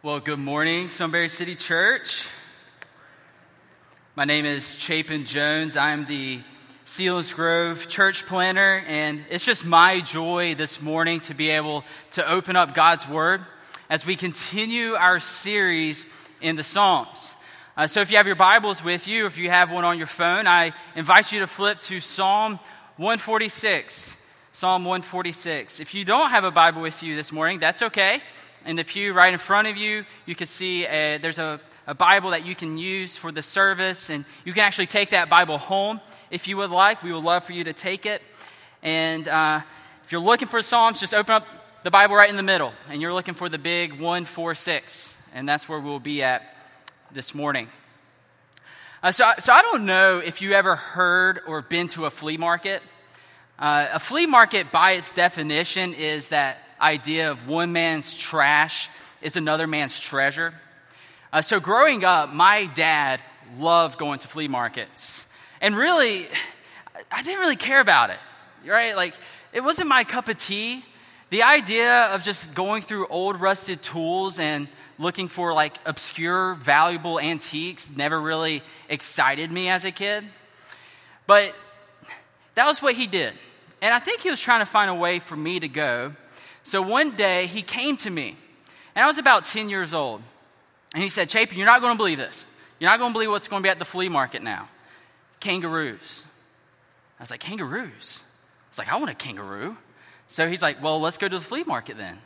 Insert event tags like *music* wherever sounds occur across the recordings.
Well, good morning, Sunbury City Church. My name is Chapin Jones. I'm the Selinsgrove church planter, and it's just my joy this morning to be able to open up God's Word as we continue our series in the Psalms. Uh, so, if you have your Bibles with you, if you have one on your phone, I invite you to flip to Psalm 146. Psalm 146. If you don't have a Bible with you this morning, that's okay in the pew right in front of you, you can see a, there's a, a Bible that you can use for the service, and you can actually take that Bible home if you would like. We would love for you to take it. And uh, if you're looking for Psalms, just open up the Bible right in the middle, and you're looking for the big 146, and that's where we'll be at this morning. Uh, so, so I don't know if you ever heard or been to a flea market. Uh, a flea market, by its definition, is that idea of one man's trash is another man's treasure. Uh, so, growing up, my dad loved going to flea markets. And really, I didn't really care about it, right? Like, it wasn't my cup of tea. The idea of just going through old rusted tools and looking for like obscure, valuable antiques never really excited me as a kid. But that was what he did. And I think he was trying to find a way for me to go. So one day he came to me, and I was about 10 years old. And he said, Chapin, you're not going to believe this. You're not going to believe what's going to be at the flea market now. Kangaroos. I was like, kangaroos? I was like, I want a kangaroo. So he's like, well, let's go to the flea market then.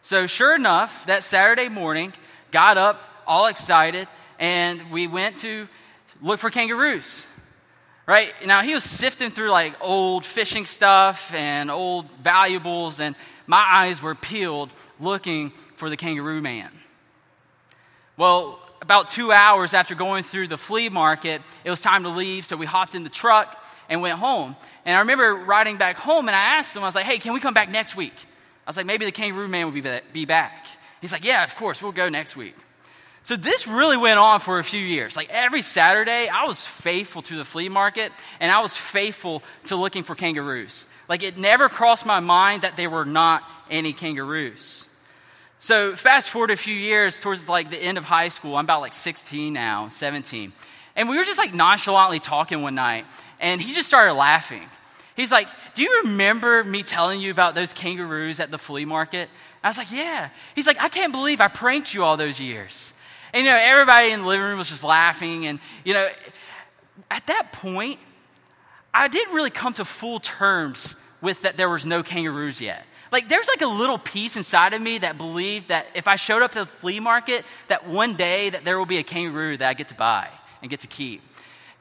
So sure enough, that Saturday morning, got up all excited, and we went to look for kangaroos. Right? Now he was sifting through like old fishing stuff and old valuables, and my eyes were peeled looking for the kangaroo man. Well, about two hours after going through the flea market, it was time to leave, so we hopped in the truck and went home. And I remember riding back home, and I asked him, I was like, hey, can we come back next week? I was like, maybe the kangaroo man will be back. He's like, yeah, of course, we'll go next week. So this really went on for a few years. Like every Saturday, I was faithful to the flea market and I was faithful to looking for kangaroos. Like it never crossed my mind that there were not any kangaroos. So fast forward a few years towards like the end of high school. I'm about like 16 now, 17. And we were just like nonchalantly talking one night and he just started laughing. He's like, Do you remember me telling you about those kangaroos at the flea market? I was like, Yeah. He's like, I can't believe I pranked you all those years. And, you know, everybody in the living room was just laughing. And, you know, at that point, I didn't really come to full terms with that there was no kangaroos yet. Like, there's like a little piece inside of me that believed that if I showed up to the flea market, that one day that there will be a kangaroo that I get to buy and get to keep.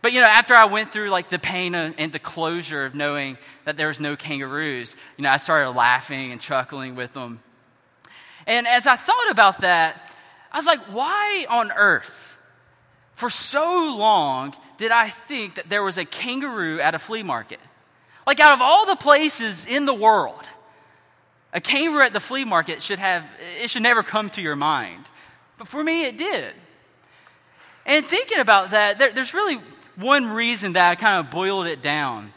But, you know, after I went through like the pain and the closure of knowing that there was no kangaroos, you know, I started laughing and chuckling with them. And as I thought about that, I was like, why on earth, for so long, did I think that there was a kangaroo at a flea market? Like, out of all the places in the world, a kangaroo at the flea market should have, it should never come to your mind. But for me, it did. And thinking about that, there, there's really one reason that I kind of boiled it down.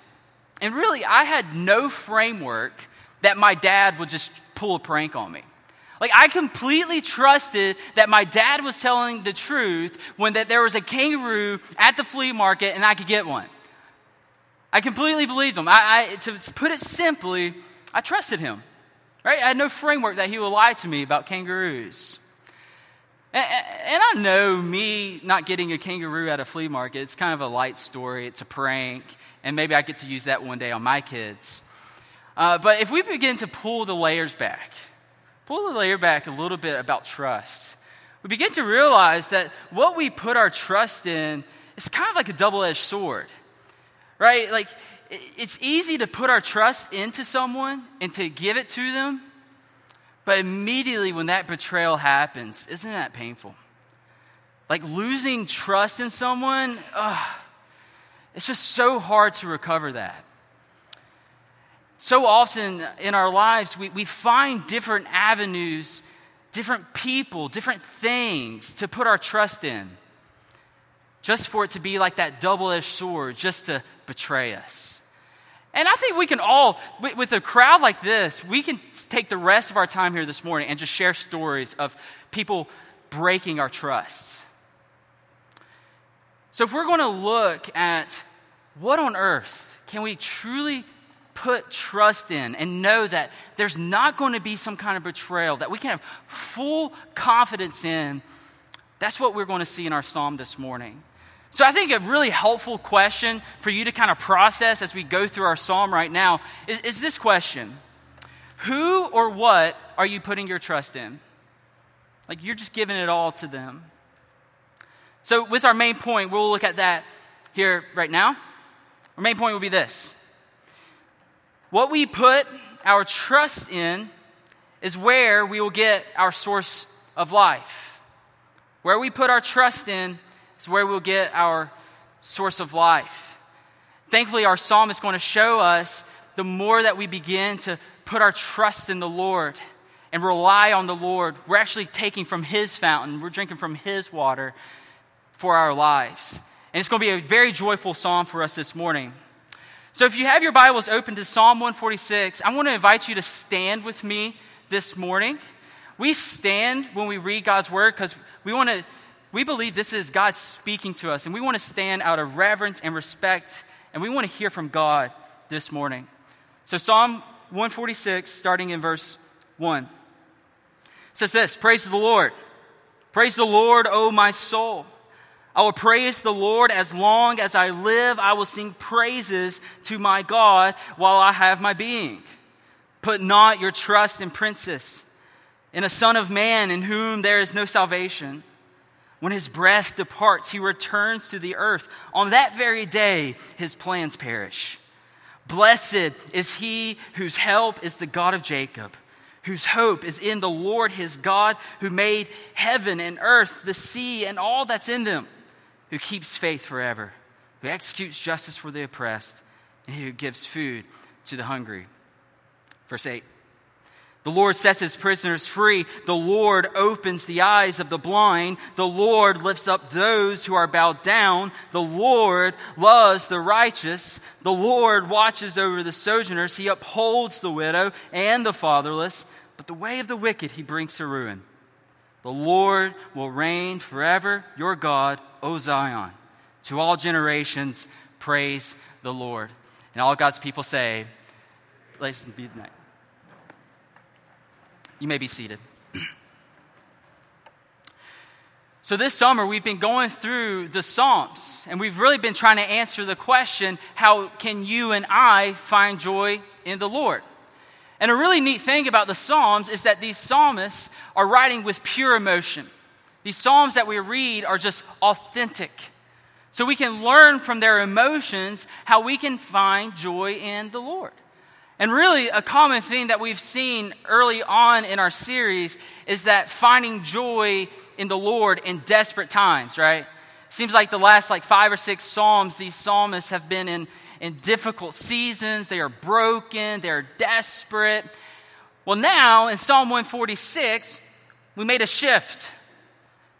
And really, I had no framework that my dad would just pull a prank on me. Like, I completely trusted that my dad was telling the truth when that there was a kangaroo at the flea market and I could get one. I completely believed him. I, I, to put it simply, I trusted him. Right? I had no framework that he would lie to me about kangaroos. And, and I know me not getting a kangaroo at a flea market, it's kind of a light story, it's a prank, and maybe I get to use that one day on my kids. Uh, but if we begin to pull the layers back, pull the layer back a little bit about trust. We begin to realize that what we put our trust in is kind of like a double edged sword, right? Like, it's easy to put our trust into someone and to give it to them, but immediately when that betrayal happens, isn't that painful? Like losing trust in someone, ugh, it's just so hard to recover that so often in our lives, we, we find different avenues, different people, different things to put our trust in, just for it to be like that double edged sword, just to betray us. And I think we can all, with a crowd like this, we can take the rest of our time here this morning and just share stories of people breaking our trust. So, if we're going to look at what on earth can we truly put trust in and know that there's not going to be some kind of betrayal, that we can have full confidence in, that's what we're going to see in our psalm this morning. So, I think a really helpful question for you to kind of process as we go through our psalm right now is, is this question Who or what are you putting your trust in? Like you're just giving it all to them. So, with our main point, we'll look at that here right now. Our main point will be this what we put our trust in is where we will get our source of life. Where we put our trust in is where we'll get our source of life. Thankfully, our psalm is going to show us the more that we begin to put our trust in the Lord and rely on the Lord, we're actually taking from His fountain, we're drinking from His water for our lives. And it's going to be a very joyful psalm for us this morning. So if you have your Bibles open to Psalm 146, I want to invite you to stand with me this morning. We stand when we read God's word because we want to we believe this is God speaking to us and we want to stand out of reverence and respect and we want to hear from God this morning. So Psalm 146 starting in verse 1 says this Praise the Lord. Praise the Lord, O my soul. I will praise the Lord as long as I live. I will sing praises to my God while I have my being. Put not your trust in princes, in a son of man in whom there is no salvation. When his breath departs, he returns to the earth. On that very day, his plans perish. Blessed is he whose help is the God of Jacob whose hope is in the Lord his God, who made heaven and earth, the sea, and all that's in them, who keeps faith forever, who executes justice for the oppressed, and who gives food to the hungry. Verse 8. The Lord sets his prisoners free. The Lord opens the eyes of the blind. The Lord lifts up those who are bowed down. The Lord loves the righteous. The Lord watches over the sojourners. He upholds the widow and the fatherless. But the way of the wicked he brings to ruin. The Lord will reign forever. Your God, O Zion. To all generations, praise the Lord. And all God's people say, Ladies and night. You may be seated. *clears throat* So, this summer, we've been going through the Psalms, and we've really been trying to answer the question how can you and I find joy in the Lord? And a really neat thing about the Psalms is that these psalmists are writing with pure emotion. These Psalms that we read are just authentic. So, we can learn from their emotions how we can find joy in the Lord. And really, a common thing that we've seen early on in our series is that finding joy in the Lord in desperate times, right? Seems like the last like five or six Psalms, these psalmists have been in, in difficult seasons. They are broken, they're desperate. Well, now in Psalm 146, we made a shift.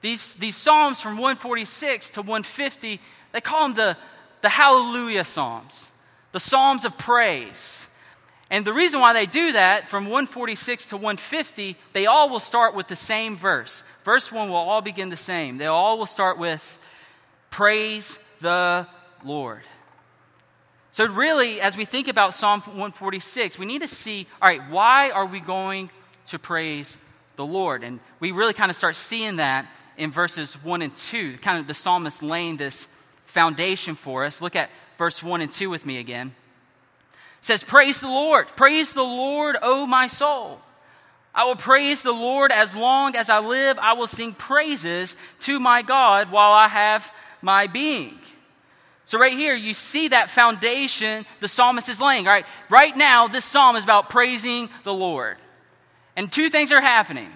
These, these Psalms from 146 to 150, they call them the, the Hallelujah Psalms, the Psalms of praise. And the reason why they do that from 146 to 150, they all will start with the same verse. Verse 1 will all begin the same. They all will start with Praise the Lord. So, really, as we think about Psalm 146, we need to see all right, why are we going to praise the Lord? And we really kind of start seeing that in verses 1 and 2. Kind of the psalmist laying this foundation for us. Look at verse 1 and 2 with me again says, Praise the Lord. Praise the Lord, O my soul. I will praise the Lord as long as I live. I will sing praises to my God while I have my being. So, right here, you see that foundation the psalmist is laying. Right, right now, this psalm is about praising the Lord. And two things are happening.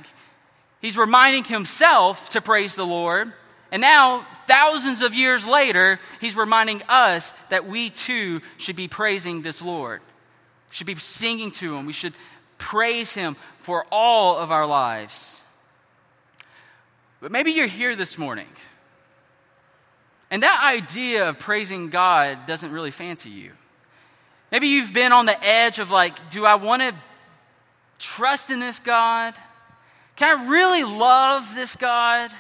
He's reminding himself to praise the Lord, and now, thousands of years later, he's reminding us that we too should be praising this Lord. We should be singing to him. We should praise him for all of our lives. But maybe you're here this morning, and that idea of praising God doesn't really fancy you. Maybe you've been on the edge of like, do I want to trust in this God? Can I really love this God?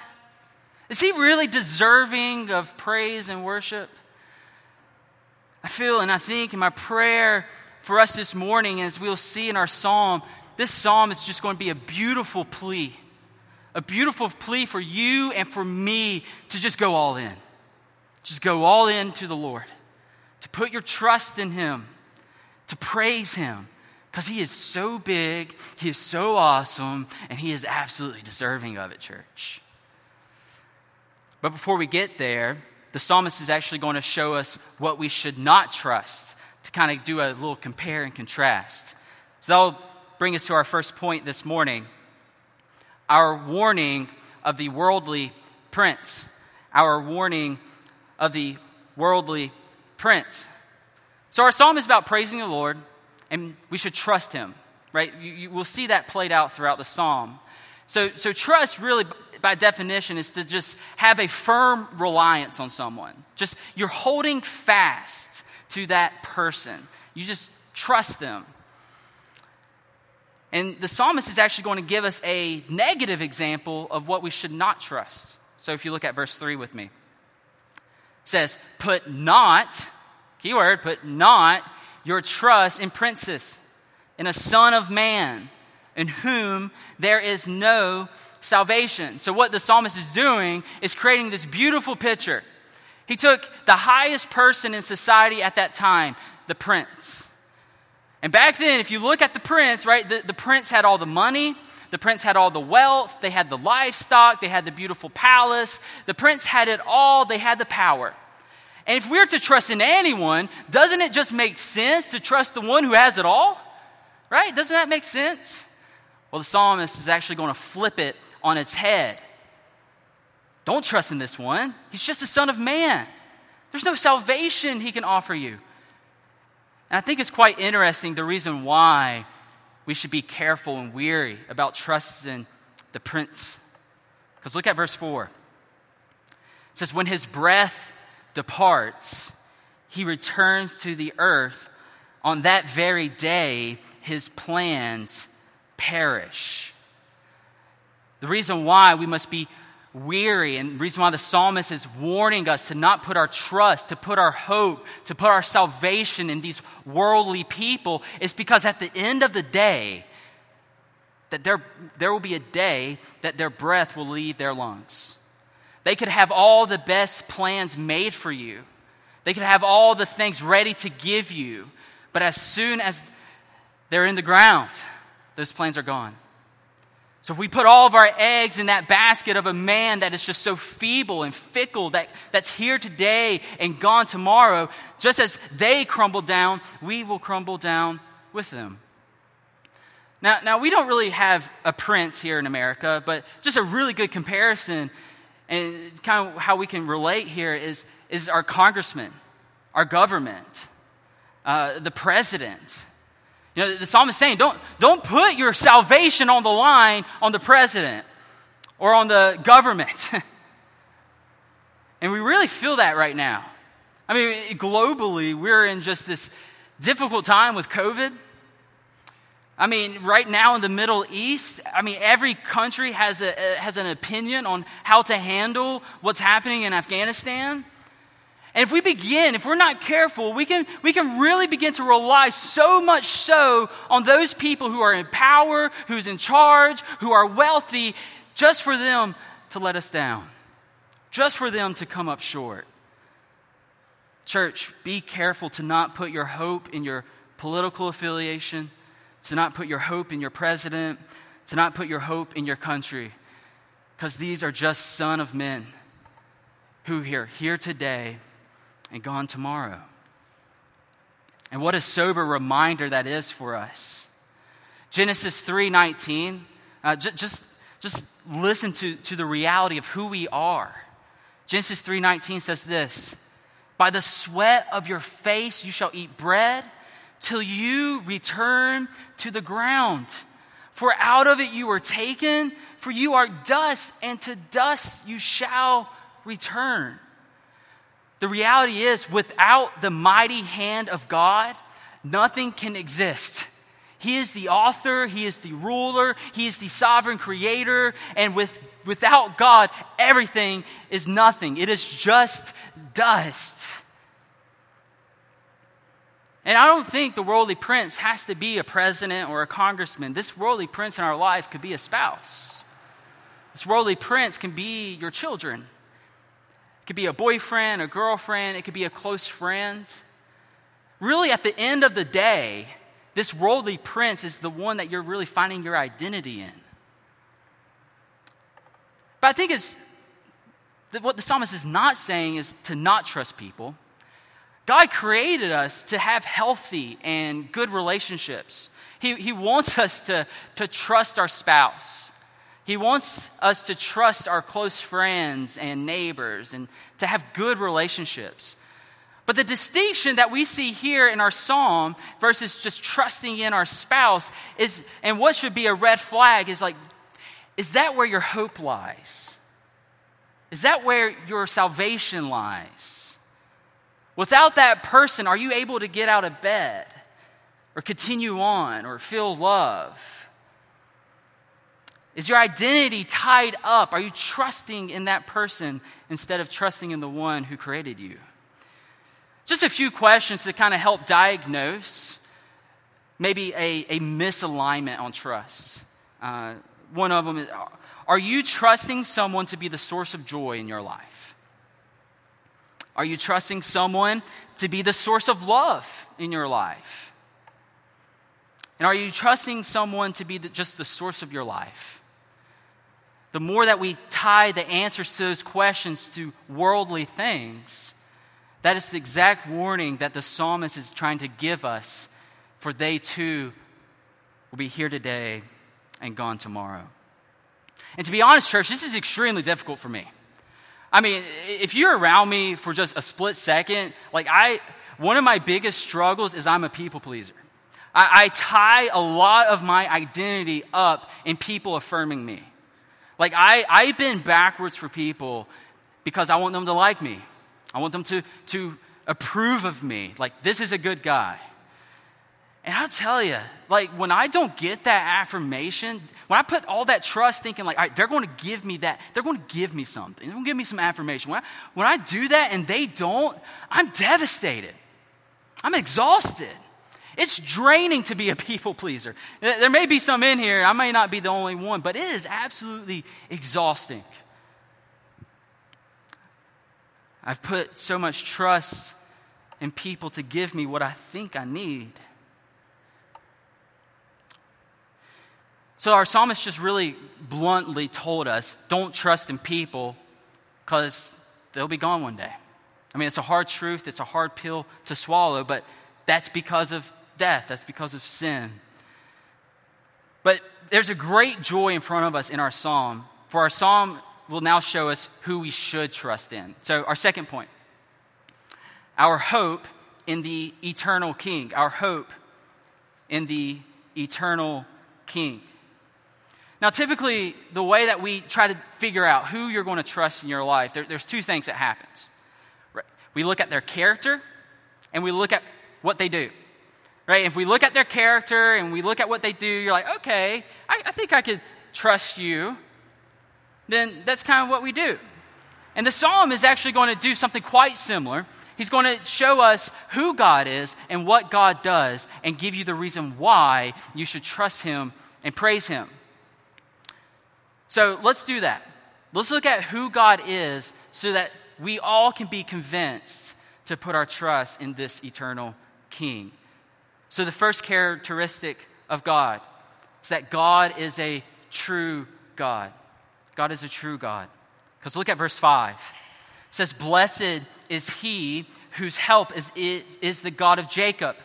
Is he really deserving of praise and worship? I feel and I think in my prayer for us this morning, as we'll see in our psalm, this psalm is just going to be a beautiful plea. A beautiful plea for you and for me to just go all in. Just go all in to the Lord, to put your trust in Him, to praise Him, because He is so big, He is so awesome, and He is absolutely deserving of it, church. But before we get there, the psalmist is actually going to show us what we should not trust to kind of do a little compare and contrast. So that'll bring us to our first point this morning our warning of the worldly prince. Our warning of the worldly prince. So our psalm is about praising the Lord, and we should trust him, right? You, you, we'll see that played out throughout the psalm. So, so trust really by definition is to just have a firm reliance on someone. Just you're holding fast to that person. You just trust them. And the psalmist is actually going to give us a negative example of what we should not trust. So if you look at verse 3 with me, says, Put not, keyword, put not your trust in princes, in a son of man, in whom there is no salvation. So what the psalmist is doing is creating this beautiful picture he took the highest person in society at that time, the prince. And back then, if you look at the prince, right, the, the prince had all the money, the prince had all the wealth, they had the livestock, they had the beautiful palace. The prince had it all, they had the power. And if we're to trust in anyone, doesn't it just make sense to trust the one who has it all? Right? Doesn't that make sense? Well, the psalmist is actually going to flip it on its head. Don't trust in this one. He's just a son of man. There's no salvation he can offer you. And I think it's quite interesting the reason why we should be careful and weary about trusting the prince. Because look at verse 4. It says, When his breath departs, he returns to the earth. On that very day, his plans perish. The reason why we must be weary. And reason why the psalmist is warning us to not put our trust, to put our hope, to put our salvation in these worldly people is because at the end of the day, that there, there will be a day that their breath will leave their lungs. They could have all the best plans made for you. They could have all the things ready to give you. But as soon as they're in the ground, those plans are gone. So if we put all of our eggs in that basket of a man that is just so feeble and fickle, that, that's here today and gone tomorrow, just as they crumble down, we will crumble down with them. Now, now we don't really have a prince here in America, but just a really good comparison and kind of how we can relate here is, is our congressman, our government, uh, the president. You know, the psalmist is saying, don't, don't put your salvation on the line on the president or on the government. *laughs* and we really feel that right now. I mean, globally, we're in just this difficult time with COVID. I mean, right now in the Middle East, I mean, every country has, a, has an opinion on how to handle what's happening in Afghanistan. And if we begin, if we're not careful, we can, we can really begin to rely so much so on those people who are in power, who's in charge, who are wealthy, just for them to let us down, just for them to come up short. Church, be careful to not put your hope in your political affiliation, to not put your hope in your president, to not put your hope in your country, because these are just son of men who are here today and gone tomorrow. And what a sober reminder that is for us. Genesis 3:19, uh, j- just, just listen to, to the reality of who we are. Genesis 3:19 says this: By the sweat of your face you shall eat bread till you return to the ground. For out of it you were taken, for you are dust, and to dust you shall return. The reality is, without the mighty hand of God, nothing can exist. He is the author, He is the ruler, He is the sovereign creator, and with, without God, everything is nothing. It is just dust. And I don't think the worldly prince has to be a president or a congressman. This worldly prince in our life could be a spouse. This worldly prince can be your children. It could be a boyfriend, a girlfriend, it could be a close friend. Really, at the end of the day, this worldly prince is the one that you're really finding your identity in. But I think it's what the psalmist is not saying is to not trust people. God created us to have healthy and good relationships. He, he wants us to, to trust our spouse. He wants us to trust our close friends and neighbors and to have good relationships. But the distinction that we see here in our psalm versus just trusting in our spouse is, and what should be a red flag is like, is that where your hope lies? Is that where your salvation lies? Without that person, are you able to get out of bed or continue on or feel love? Is your identity tied up? Are you trusting in that person instead of trusting in the one who created you? Just a few questions to kind of help diagnose maybe a, a misalignment on trust. Uh, one of them is Are you trusting someone to be the source of joy in your life? Are you trusting someone to be the source of love in your life? And are you trusting someone to be the, just the source of your life? The more that we tie the answers to those questions to worldly things, that is the exact warning that the psalmist is trying to give us, for they too will be here today and gone tomorrow. And to be honest, church, this is extremely difficult for me. I mean, if you're around me for just a split second, like I, one of my biggest struggles is I'm a people pleaser. I, I tie a lot of my identity up in people affirming me. Like I, I bend backwards for people because I want them to like me. I want them to, to approve of me. Like, this is a good guy. And I'll tell you, like, when I don't get that affirmation, when I put all that trust thinking, like, all right, they're going to give me that, they're going to give me something, they're going to give me some affirmation. When I, when I do that and they don't, I'm devastated. I'm exhausted. It's draining to be a people pleaser. There may be some in here, I may not be the only one, but it is absolutely exhausting. I've put so much trust in people to give me what I think I need. So our psalmist just really bluntly told us don't trust in people because they'll be gone one day. I mean, it's a hard truth, it's a hard pill to swallow, but that's because of death, that's because of sin. But there's a great joy in front of us in our psalm, for our psalm will now show us who we should trust in. So, our second point our hope in the eternal King, our hope in the eternal King. Now, typically, the way that we try to figure out who you're going to trust in your life, there, there's two things that happens. We look at their character, and we look at what they do. Right? If we look at their character and we look at what they do, you're like, okay, I, I think I could trust you. Then that's kind of what we do. And the psalm is actually going to do something quite similar. He's going to show us who God is and what God does and give you the reason why you should trust Him and praise Him. So let's do that. Let's look at who God is so that we all can be convinced to put our trust in this eternal King. So, the first characteristic of God is that God is a true God. God is a true God. Because look at verse 5. It says, Blessed is he whose help is, is, is the God of Jacob,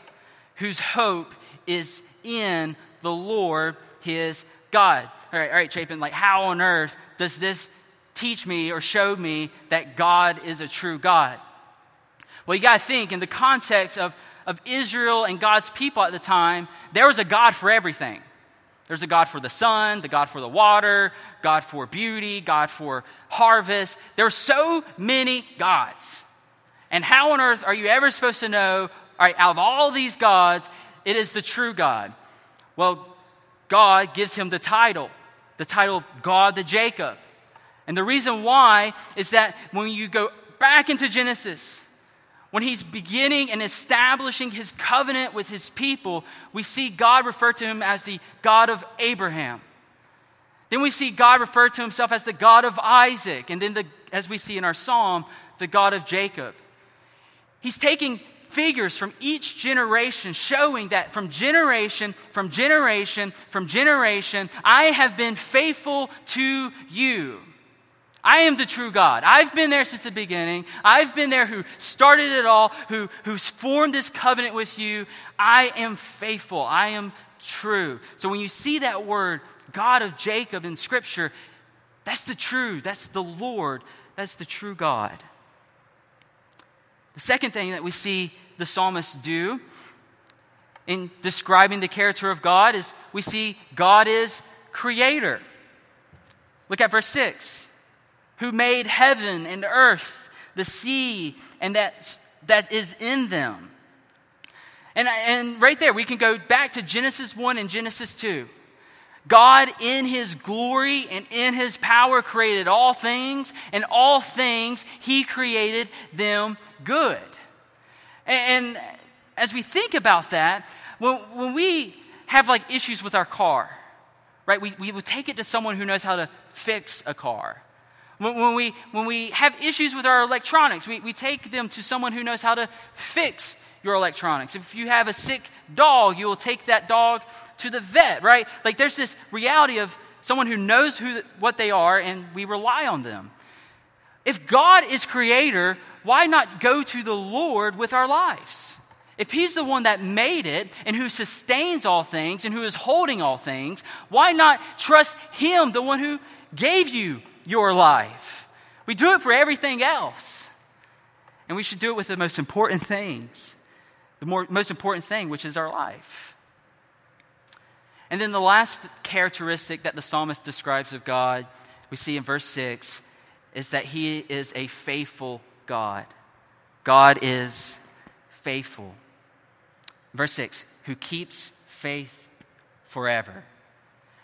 whose hope is in the Lord his God. All right, all right, Chapin, like how on earth does this teach me or show me that God is a true God? Well, you got to think in the context of, of Israel and God's people at the time, there was a God for everything. There's a God for the sun, the God for the water, God for beauty, God for harvest. There are so many gods. And how on earth are you ever supposed to know, all right, out of all these gods, it is the true God? Well, God gives him the title, the title of God the Jacob. And the reason why is that when you go back into Genesis, when he's beginning and establishing his covenant with his people, we see God refer to him as the God of Abraham. Then we see God refer to himself as the God of Isaac. And then, the, as we see in our psalm, the God of Jacob. He's taking figures from each generation, showing that from generation, from generation, from generation, I have been faithful to you. I am the true God. I've been there since the beginning. I've been there who started it all, who, who's formed this covenant with you. I am faithful. I am true. So when you see that word, God of Jacob in Scripture, that's the true, that's the Lord, that's the true God. The second thing that we see the psalmist do in describing the character of God is we see God is creator. Look at verse 6 who made heaven and earth, the sea, and that, that is in them. And, and right there, we can go back to Genesis 1 and Genesis 2. God, in his glory and in his power, created all things, and all things he created them good. And, and as we think about that, when, when we have like issues with our car, right, we, we would take it to someone who knows how to fix a car. When, when, we, when we have issues with our electronics, we, we take them to someone who knows how to fix your electronics. If you have a sick dog, you will take that dog to the vet, right? Like there's this reality of someone who knows who, what they are and we rely on them. If God is creator, why not go to the Lord with our lives? If He's the one that made it and who sustains all things and who is holding all things, why not trust Him, the one who gave you your life? We do it for everything else. And we should do it with the most important things the more, most important thing, which is our life. And then the last characteristic that the psalmist describes of God, we see in verse 6, is that he is a faithful God. God is faithful. Verse 6, who keeps faith forever.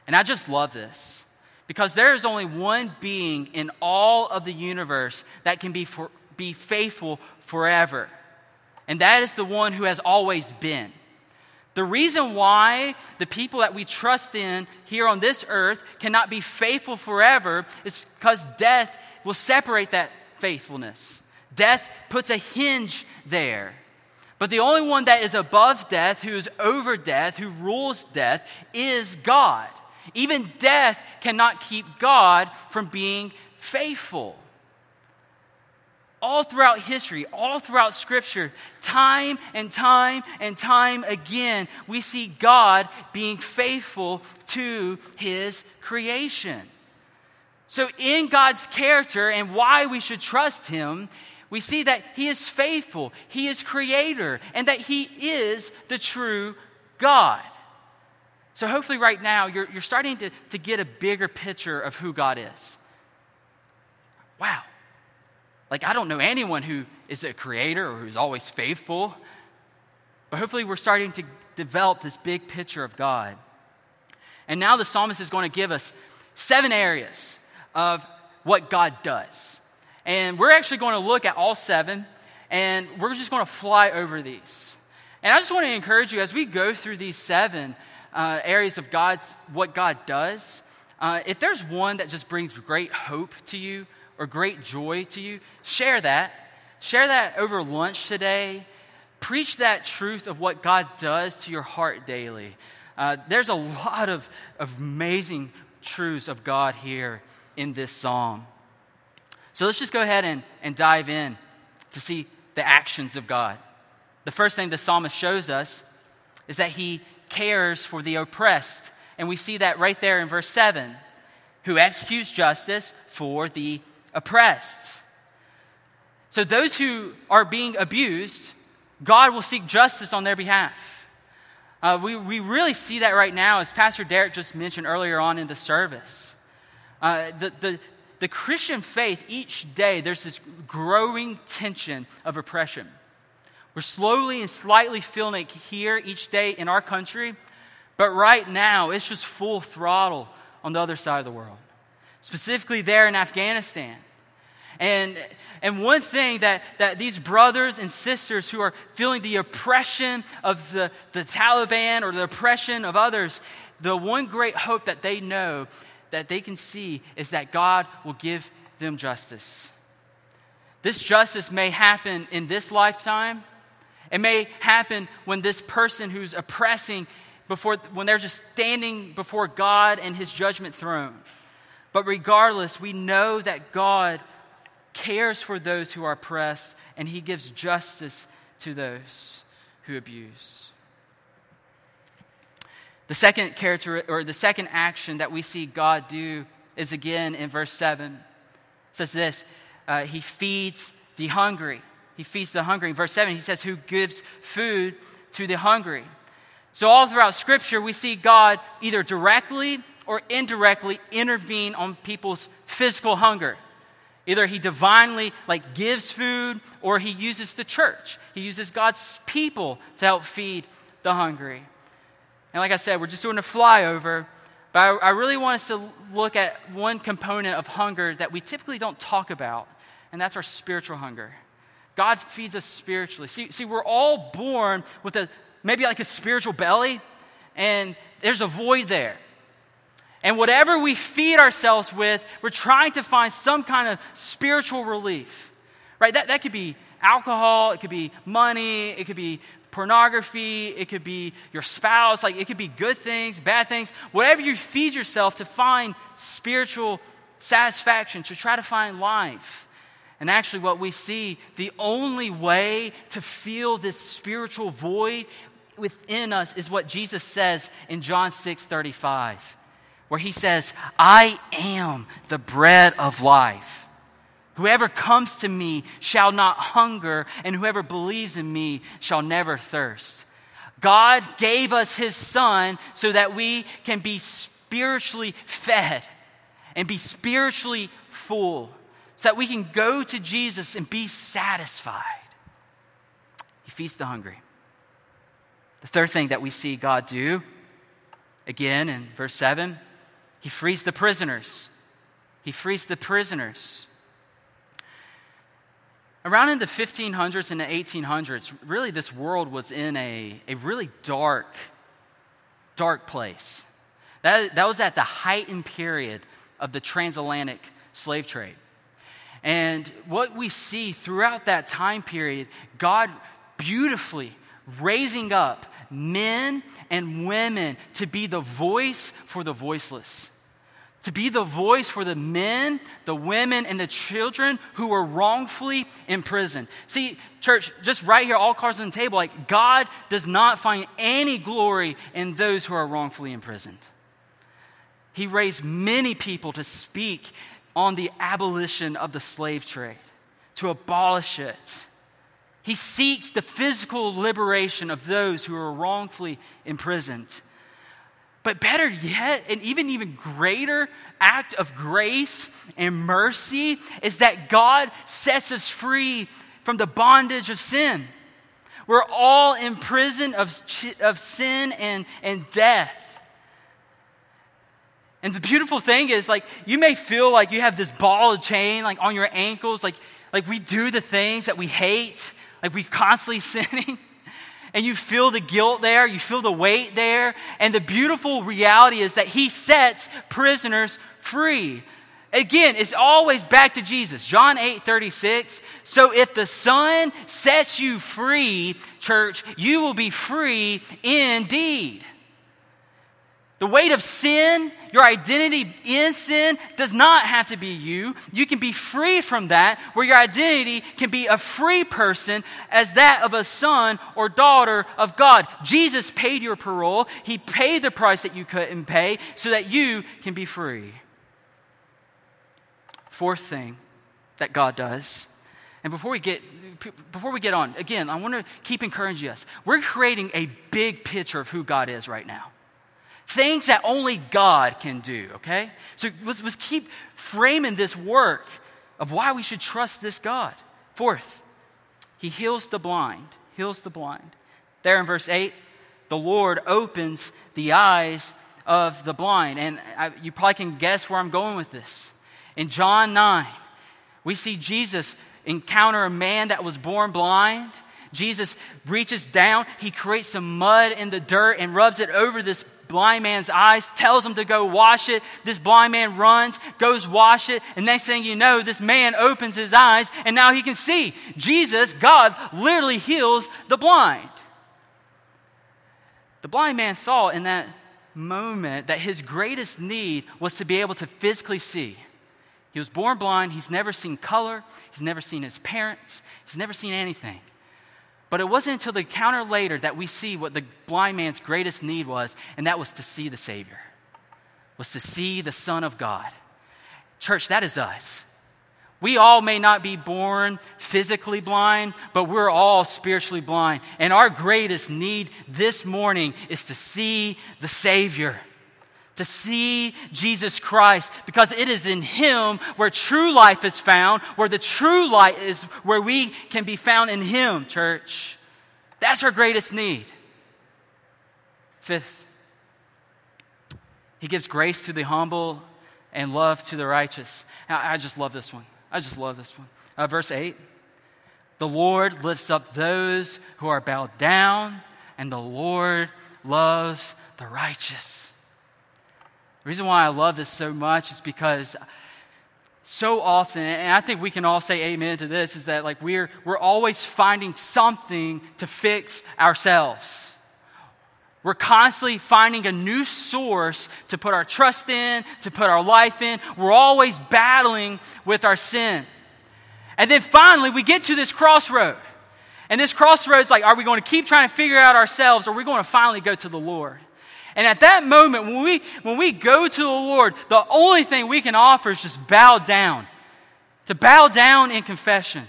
And I just love this because there is only one being in all of the universe that can be, for, be faithful forever and that is the one who has always been. The reason why the people that we trust in here on this earth cannot be faithful forever is because death will separate that faithfulness. Death puts a hinge there. But the only one that is above death, who is over death, who rules death, is God. Even death cannot keep God from being faithful all throughout history, all throughout Scripture, time and time and time again, we see God being faithful to His creation. So, in God's character and why we should trust Him, we see that He is faithful, He is creator, and that He is the true God. So, hopefully, right now, you're, you're starting to, to get a bigger picture of who God is. Wow, like, I don't know anyone who is a creator or who's always faithful, but hopefully we're starting to develop this big picture of God. And now the psalmist is going to give us seven areas of what God does. And we're actually going to look at all seven, and we're just going to fly over these. And I just want to encourage you as we go through these seven uh, areas of God's what God does. Uh, if there's one that just brings great hope to you, or great joy to you, share that. Share that over lunch today. Preach that truth of what God does to your heart daily. Uh, there's a lot of, of amazing truths of God here in this psalm. So let's just go ahead and, and dive in to see the actions of God. The first thing the psalmist shows us is that he cares for the oppressed. And we see that right there in verse 7 who executes justice for the oppressed. So, those who are being abused, God will seek justice on their behalf. Uh, we, we really see that right now, as Pastor Derek just mentioned earlier on in the service. Uh, the, the, the Christian faith, each day, there's this growing tension of oppression. We're slowly and slightly feeling it here each day in our country, But right now, it's just full throttle on the other side of the world, specifically there in Afghanistan. And, and one thing that, that these brothers and sisters who are feeling the oppression of the, the Taliban or the oppression of others, the one great hope that they know that they can see is that God will give them justice. This justice may happen in this lifetime. It may happen when this person who's oppressing before when they're just standing before God and his judgment throne. But regardless, we know that God cares for those who are oppressed and he gives justice to those who abuse. The second character or the second action that we see God do is again in verse 7. It says this uh, He feeds the hungry. He feeds the hungry. In verse 7, he says, Who gives food to the hungry. So, all throughout Scripture, we see God either directly or indirectly intervene on people's physical hunger. Either he divinely like gives food or he uses the church. He uses God's people to help feed the hungry. And like I said, we're just doing a flyover, but I, I really want us to look at one component of hunger that we typically don't talk about, and that's our spiritual hunger. God feeds us spiritually. See, see, we're all born with a maybe like a spiritual belly, and there's a void there. And whatever we feed ourselves with, we're trying to find some kind of spiritual relief. Right? That, that could be alcohol, it could be money, it could be pornography, it could be your spouse, like it could be good things, bad things, whatever you feed yourself to find spiritual satisfaction, to try to find life. And actually, what we see, the only way to feel this spiritual void within us is what Jesus says in John 6 35, where he says, I am the bread of life. Whoever comes to me shall not hunger, and whoever believes in me shall never thirst. God gave us his son so that we can be spiritually fed and be spiritually full, so that we can go to Jesus and be satisfied. He feeds the hungry. The third thing that we see God do, again in verse 7, he frees the prisoners. He frees the prisoners. Around in the 1500s and the 1800s, really this world was in a, a really dark, dark place. That, that was at the heightened period of the transatlantic slave trade. And what we see throughout that time period, God beautifully raising up men and women to be the voice for the voiceless to be the voice for the men, the women, and the children who were wrongfully imprisoned. See, church, just right here, all cards on the table, like God does not find any glory in those who are wrongfully imprisoned. He raised many people to speak on the abolition of the slave trade, to abolish it. He seeks the physical liberation of those who are wrongfully imprisoned. But better yet, an even even greater act of grace and mercy is that God sets us free from the bondage of sin. We're all in prison of, of sin and, and death. And the beautiful thing is, like, you may feel like you have this ball of chain, like, on your ankles, like, like we do the things that we hate, like we constantly *laughs* sinning and you feel the guilt there, you feel the weight there. And the beautiful reality is that He sets prisoners free. Again, it's always back to Jesus. John 8 36. So if the Son sets you free, church, you will be free indeed. The weight of sin, your identity in sin, does not have to be you. You can be free from that, where your identity can be a free person as that of a son or daughter of God. Jesus paid your parole, He paid the price that you couldn't pay so that you can be free. Fourth thing that God does. And before we get before we get on, again, I want to keep encouraging us. We're creating a big picture of who God is right now. Things that only God can do, okay? So let's, let's keep framing this work of why we should trust this God. Fourth, he heals the blind, heals the blind. There in verse 8, the Lord opens the eyes of the blind. And I, you probably can guess where I'm going with this. In John 9, we see Jesus encounter a man that was born blind. Jesus reaches down, he creates some mud in the dirt and rubs it over this blind man's eyes, tells him to go wash it. This blind man runs, goes wash it, and next thing you know, this man opens his eyes and now he can see. Jesus, God, literally heals the blind. The blind man thought in that moment that his greatest need was to be able to physically see. He was born blind. He's never seen color. He's never seen his parents. He's never seen anything. But it wasn't until the encounter later that we see what the blind man's greatest need was, and that was to see the Savior, was to see the Son of God. Church, that is us. We all may not be born physically blind, but we're all spiritually blind. And our greatest need this morning is to see the Savior, to see Jesus Christ, because it is in Him where true life is found, where the true light is where we can be found in Him, church. That's our greatest need. Fifth, He gives grace to the humble and love to the righteous. I just love this one. I just love this one. Uh, verse 8 The Lord lifts up those who are bowed down, and the Lord loves the righteous. The reason why I love this so much is because so often, and I think we can all say amen to this, is that like we're, we're always finding something to fix ourselves. We're constantly finding a new source to put our trust in, to put our life in. We're always battling with our sin. And then finally, we get to this crossroad. And this crossroad's like, are we going to keep trying to figure out ourselves, or are we going to finally go to the Lord? And at that moment, when we, when we go to the Lord, the only thing we can offer is just bow down, to bow down in confession.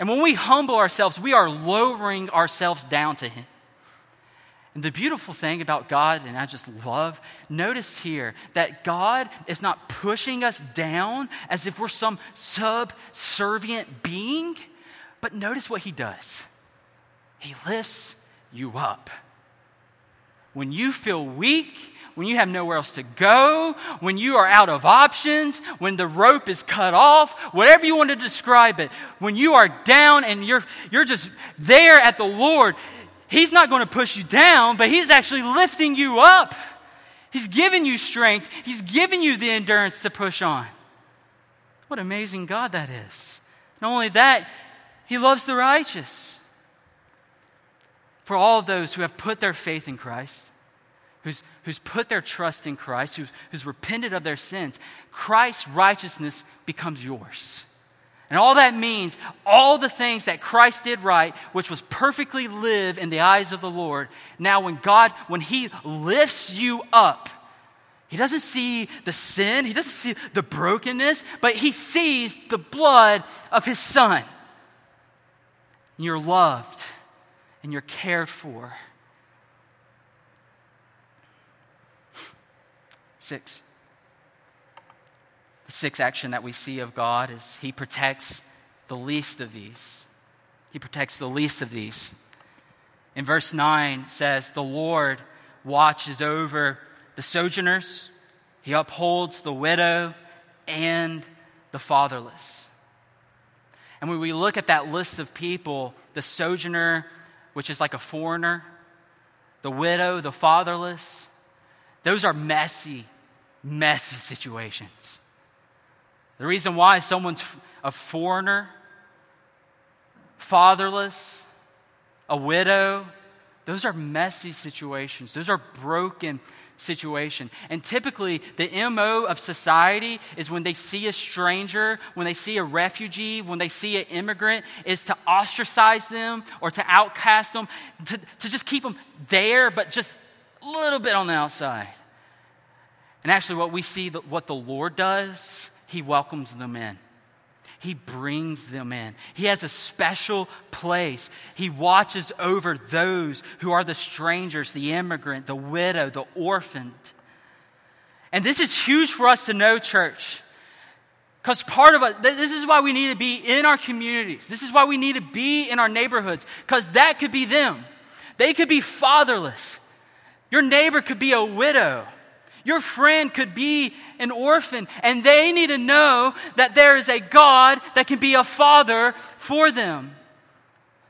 And when we humble ourselves, we are lowering ourselves down to Him. And the beautiful thing about God, and I just love, notice here that God is not pushing us down as if we're some subservient being, but notice what He does He lifts you up. When you feel weak, when you have nowhere else to go, when you are out of options, when the rope is cut off, whatever you want to describe it, when you are down and you're, you're just there at the Lord, He's not going to push you down, but He's actually lifting you up. He's giving you strength, He's giving you the endurance to push on. What amazing God that is. Not only that, He loves the righteous. For all those who have put their faith in Christ, who's, who's put their trust in Christ, who's, who's repented of their sins, Christ's righteousness becomes yours. And all that means, all the things that Christ did right, which was perfectly live in the eyes of the Lord, now when God, when He lifts you up, He doesn't see the sin, He doesn't see the brokenness, but He sees the blood of His Son. You're loved and you're cared for. Six. The sixth action that we see of God is He protects the least of these. He protects the least of these. In verse 9 says, The Lord watches over the sojourners, He upholds the widow and the fatherless. And when we look at that list of people, the sojourner, which is like a foreigner, the widow, the fatherless, those are messy, messy situations. The reason why someone's a foreigner, fatherless, a widow, those are messy situations. Those are broken situations. And typically, the MO of society is when they see a stranger, when they see a refugee, when they see an immigrant, is to ostracize them or to outcast them, to, to just keep them there, but just a little bit on the outside. And actually, what we see, what the Lord does he welcomes them in. He brings them in. He has a special place. He watches over those who are the strangers, the immigrant, the widow, the orphaned. And this is huge for us to know, church. Because part of it, this is why we need to be in our communities. This is why we need to be in our neighborhoods. Because that could be them. They could be fatherless. Your neighbor could be a widow. Your friend could be an orphan, and they need to know that there is a God that can be a father for them.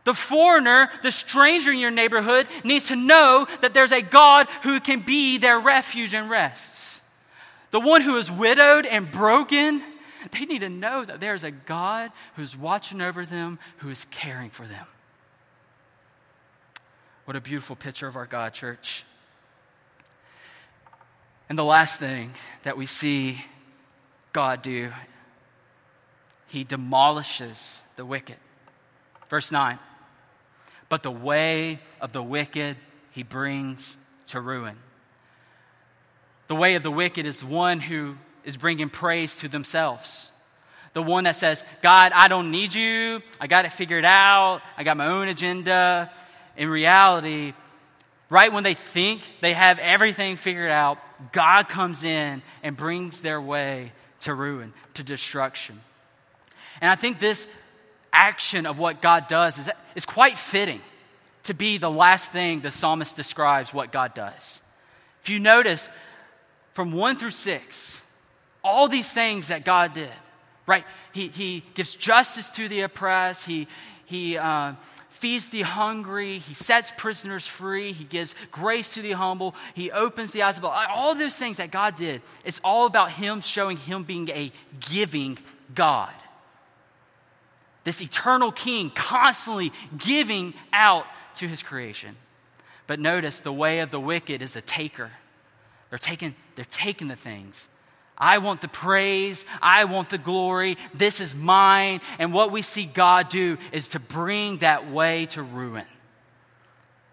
The foreigner, the stranger in your neighborhood, needs to know that there's a God who can be their refuge and rest. The one who is widowed and broken, they need to know that there's a God who's watching over them, who is caring for them. What a beautiful picture of our God, church. And the last thing that we see God do, he demolishes the wicked. Verse 9. But the way of the wicked he brings to ruin. The way of the wicked is one who is bringing praise to themselves. The one that says, God, I don't need you. I got it figured out. I got my own agenda. In reality, right when they think they have everything figured out, God comes in and brings their way to ruin, to destruction. And I think this action of what God does is, is quite fitting to be the last thing the psalmist describes what God does. If you notice, from 1 through 6, all these things that God did, right? He, he gives justice to the oppressed, he, he uh, feeds the hungry, he sets prisoners free, he gives grace to the humble, he opens the eyes of all. All those things that God did, it's all about him showing him being a giving God. This eternal king constantly giving out to his creation. But notice the way of the wicked is a taker. They're taking, they're taking the things I want the praise. I want the glory. This is mine. And what we see God do is to bring that way to ruin.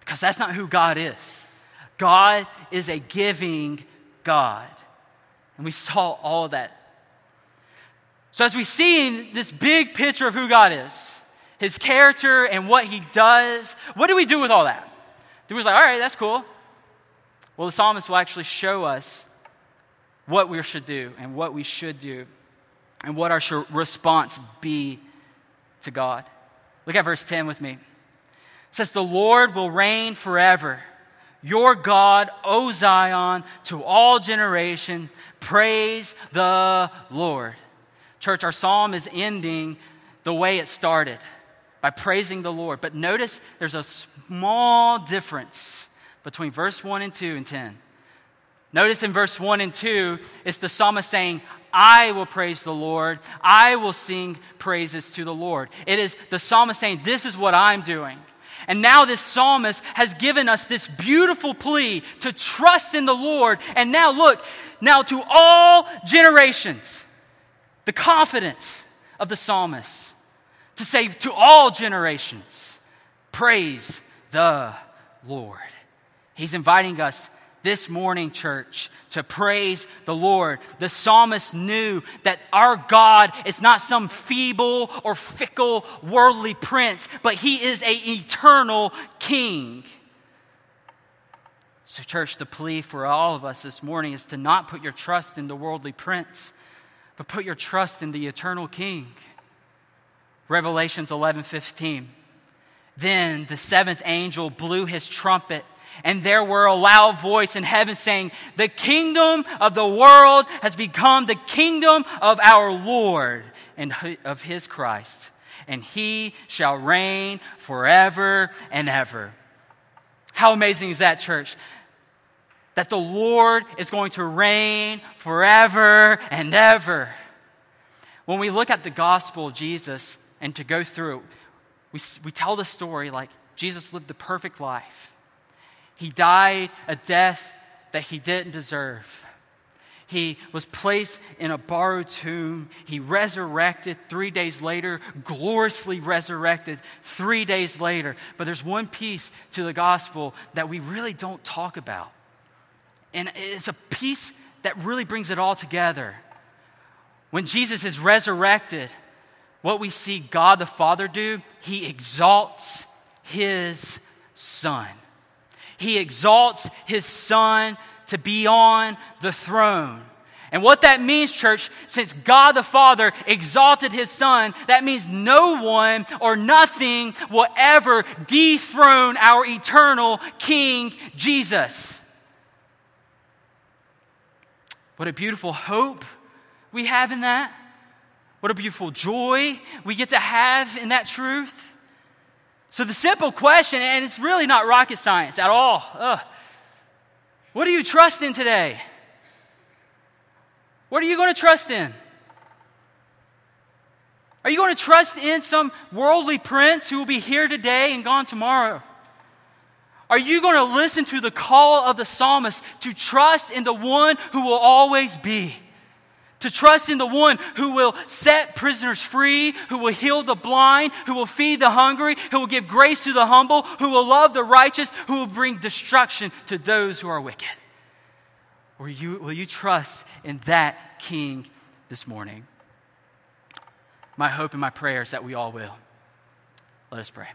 Because that's not who God is. God is a giving God. And we saw all of that. So, as we see in this big picture of who God is, his character and what he does, what do we do with all that? Do we say, all right, that's cool? Well, the psalmist will actually show us what we should do and what we should do and what our response be to God. Look at verse 10 with me. It says, The Lord will reign forever. Your God, O Zion, to all generation, praise the Lord. Church, our psalm is ending the way it started by praising the Lord. But notice there's a small difference between verse 1 and 2 and 10. Notice in verse 1 and 2, it's the psalmist saying, I will praise the Lord. I will sing praises to the Lord. It is the psalmist saying, This is what I'm doing. And now this psalmist has given us this beautiful plea to trust in the Lord. And now look, now to all generations, the confidence of the psalmist to say to all generations, praise the Lord. He's inviting us this morning, church, to praise the Lord. The psalmist knew that our God is not some feeble or fickle worldly prince, but he is an eternal king. So, church, the plea for all of us this morning is to not put your trust in the worldly prince, but put your trust in the eternal king. Revelations 11 15. Then the seventh angel blew his trumpet and there were a loud voice in heaven saying, The kingdom of the world has become the kingdom of our Lord and of his Christ, and he shall reign forever and ever. How amazing is that, church? That the Lord is going to reign forever and ever. When we look at the gospel of Jesus and to go through we, we tell the story like Jesus lived the perfect life. He died a death that he didn't deserve. He was placed in a borrowed tomb. He resurrected three days later, gloriously resurrected three days later. But there's one piece to the gospel that we really don't talk about. And it's a piece that really brings it all together. When Jesus is resurrected, what we see God the Father do, he exalts his Son. He exalts his son to be on the throne. And what that means, church, since God the Father exalted his Son, that means no one or nothing will ever dethrone our eternal King Jesus. What a beautiful hope we have in that. What a beautiful joy we get to have in that truth. So, the simple question, and it's really not rocket science at all. Ugh. What do you trust in today? What are you going to trust in? Are you going to trust in some worldly prince who will be here today and gone tomorrow? Are you going to listen to the call of the psalmist to trust in the one who will always be? To trust in the one who will set prisoners free, who will heal the blind, who will feed the hungry, who will give grace to the humble, who will love the righteous, who will bring destruction to those who are wicked. Or you, will you trust in that King this morning? My hope and my prayer is that we all will. Let us pray.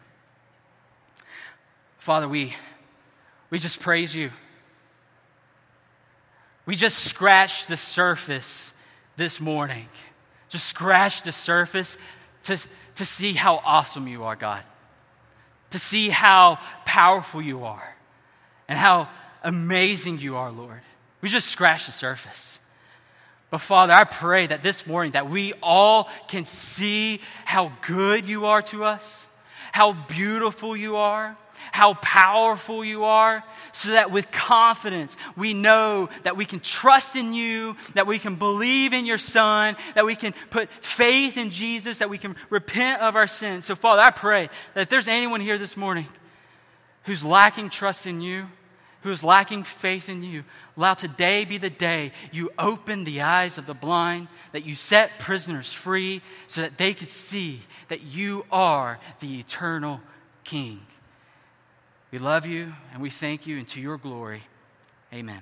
Father, we, we just praise you. We just scratched the surface this morning. Just scratch the surface to, to see how awesome you are, God. To see how powerful you are and how amazing you are, Lord. We just scratched the surface. But Father, I pray that this morning that we all can see how good you are to us, how beautiful you are, how powerful you are, so that with confidence we know that we can trust in you, that we can believe in your Son, that we can put faith in Jesus, that we can repent of our sins. So, Father, I pray that if there's anyone here this morning who's lacking trust in you, who is lacking faith in you, allow today be the day you open the eyes of the blind, that you set prisoners free so that they could see that you are the eternal King. We love you and we thank you, and to your glory, amen.